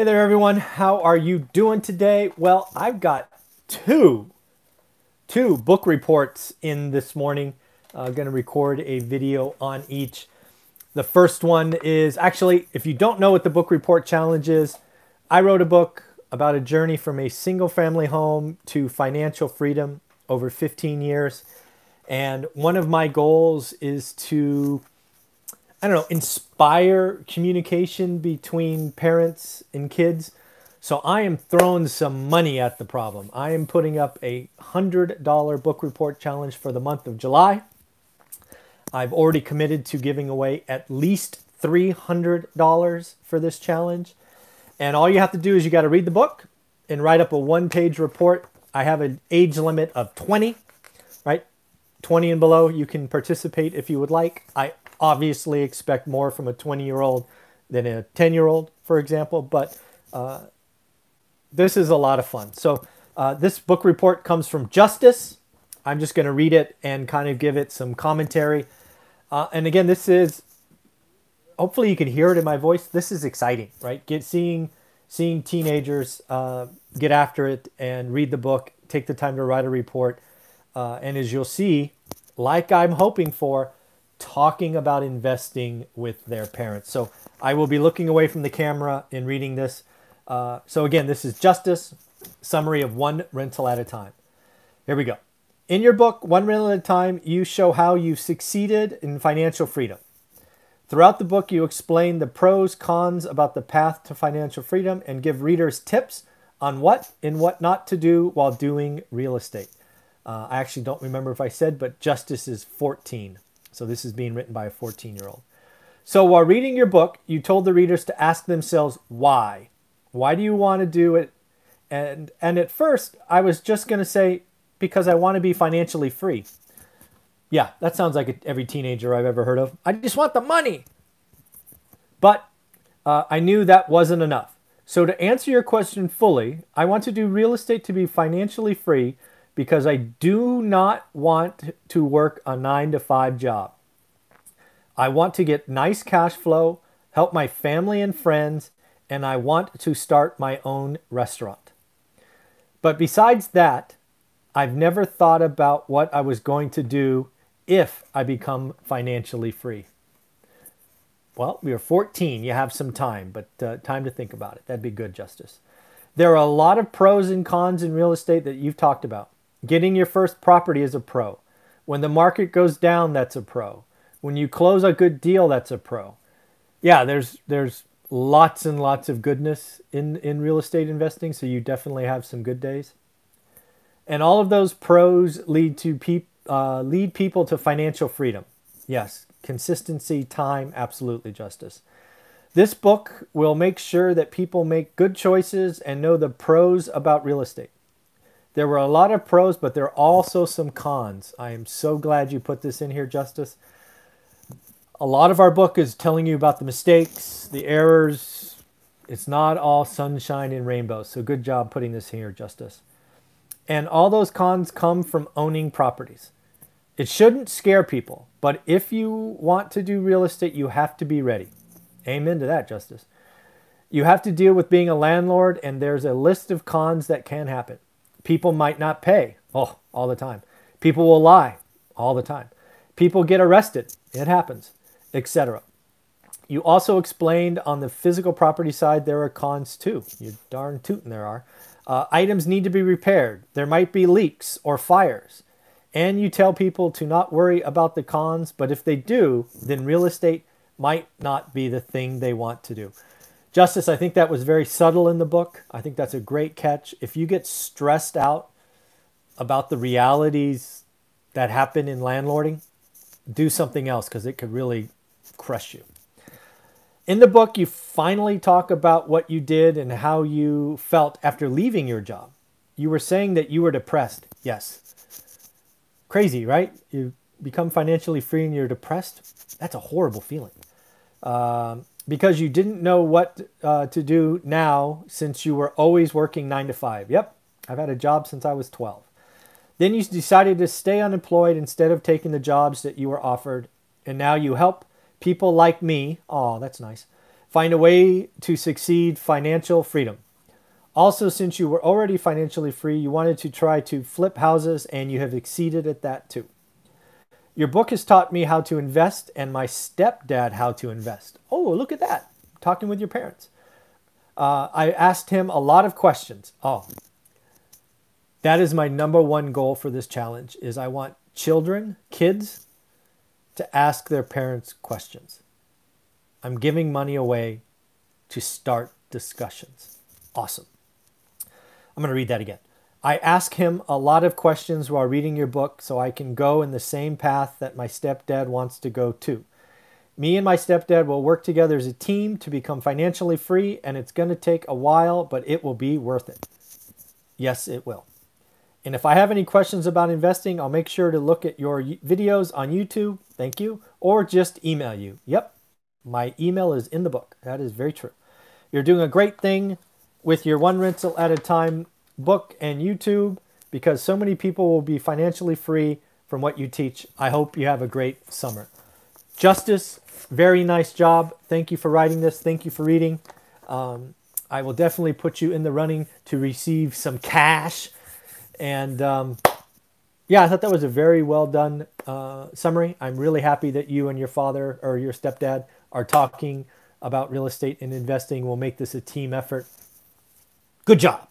Hey there, everyone. How are you doing today? Well, I've got two, two book reports in this morning. I'm uh, going to record a video on each. The first one is actually, if you don't know what the book report challenge is, I wrote a book about a journey from a single family home to financial freedom over 15 years. And one of my goals is to I don't know, inspire communication between parents and kids. So I am throwing some money at the problem. I am putting up a $100 book report challenge for the month of July. I've already committed to giving away at least $300 for this challenge. And all you have to do is you got to read the book and write up a one page report. I have an age limit of 20, right? 20 and below, you can participate if you would like. I obviously expect more from a 20 year old than a 10 year old, for example, but uh, this is a lot of fun. So, uh, this book report comes from Justice. I'm just going to read it and kind of give it some commentary. Uh, and again, this is hopefully you can hear it in my voice. This is exciting, right? Get seeing seeing teenagers uh, get after it and read the book, take the time to write a report, uh, and as you'll see, like I'm hoping for, talking about investing with their parents. So I will be looking away from the camera and reading this. Uh, so again, this is Justice, summary of one rental at a time. Here we go. In your book, One Rental at a Time, you show how you've succeeded in financial freedom. Throughout the book, you explain the pros, cons about the path to financial freedom and give readers tips on what and what not to do while doing real estate. Uh, I actually don't remember if I said, but Justice is 14. So this is being written by a 14 year old. So while reading your book, you told the readers to ask themselves why. Why do you want to do it? And and at first, I was just going to say because I want to be financially free. Yeah, that sounds like every teenager I've ever heard of. I just want the money. But uh, I knew that wasn't enough. So to answer your question fully, I want to do real estate to be financially free because I do not want to work a nine to five job. I want to get nice cash flow, help my family and friends, and I want to start my own restaurant. But besides that, I've never thought about what I was going to do if I become financially free. Well, you're 14, you have some time, but uh, time to think about it. That'd be good, Justice. There are a lot of pros and cons in real estate that you've talked about. Getting your first property is a pro. When the market goes down, that's a pro. When you close a good deal, that's a pro. Yeah, there's there's lots and lots of goodness in in real estate investing, so you definitely have some good days. And all of those pros lead to peop, uh, lead people to financial freedom. Yes, consistency, time, absolutely justice. This book will make sure that people make good choices and know the pros about real estate. There were a lot of pros, but there are also some cons. I am so glad you put this in here, Justice. A lot of our book is telling you about the mistakes, the errors. It's not all sunshine and rainbows. So good job putting this here, Justice. And all those cons come from owning properties. It shouldn't scare people, but if you want to do real estate, you have to be ready. Amen to that, Justice. You have to deal with being a landlord, and there's a list of cons that can happen. People might not pay. Oh, all the time. People will lie all the time. People get arrested. It happens, etc. You also explained on the physical property side there are cons too. You darn tootin' there are. Uh, items need to be repaired. There might be leaks or fires. And you tell people to not worry about the cons, but if they do, then real estate might not be the thing they want to do. Justice, I think that was very subtle in the book. I think that's a great catch. If you get stressed out about the realities that happen in landlording, do something else because it could really crush you. In the book, you finally talk about what you did and how you felt after leaving your job. You were saying that you were depressed. Yes. Crazy, right? You become financially free and you're depressed. That's a horrible feeling. Um, because you didn't know what uh, to do now since you were always working nine to five. Yep, I've had a job since I was 12. Then you decided to stay unemployed instead of taking the jobs that you were offered, and now you help people like me. Oh, that's nice. Find a way to succeed financial freedom. Also, since you were already financially free, you wanted to try to flip houses and you have exceeded at that too. Your book has taught me how to invest and my stepdad how to invest. Oh, look at that. Talking with your parents. Uh, I asked him a lot of questions. Oh, that is my number one goal for this challenge is I want children, kids, to ask their parents questions. I'm giving money away to start discussions. Awesome. I'm going to read that again. I ask him a lot of questions while reading your book so I can go in the same path that my stepdad wants to go to. Me and my stepdad will work together as a team to become financially free, and it's going to take a while, but it will be worth it. Yes, it will. And if I have any questions about investing, I'll make sure to look at your videos on YouTube. Thank you. Or just email you. Yep, my email is in the book. That is very true. You're doing a great thing with your one rental at a time book and YouTube because so many people will be financially free from what you teach. I hope you have a great summer. Justice, very nice job. Thank you for writing this. Thank you for reading. Um, I will definitely put you in the running to receive some cash. And um, yeah, I thought that was a very well done uh, summary. I'm really happy that you and your father or your stepdad are talking about real estate and investing. We'll make this a team effort. Good job.